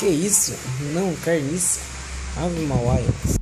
Que isso? Não, carniça. Ave Mauaia.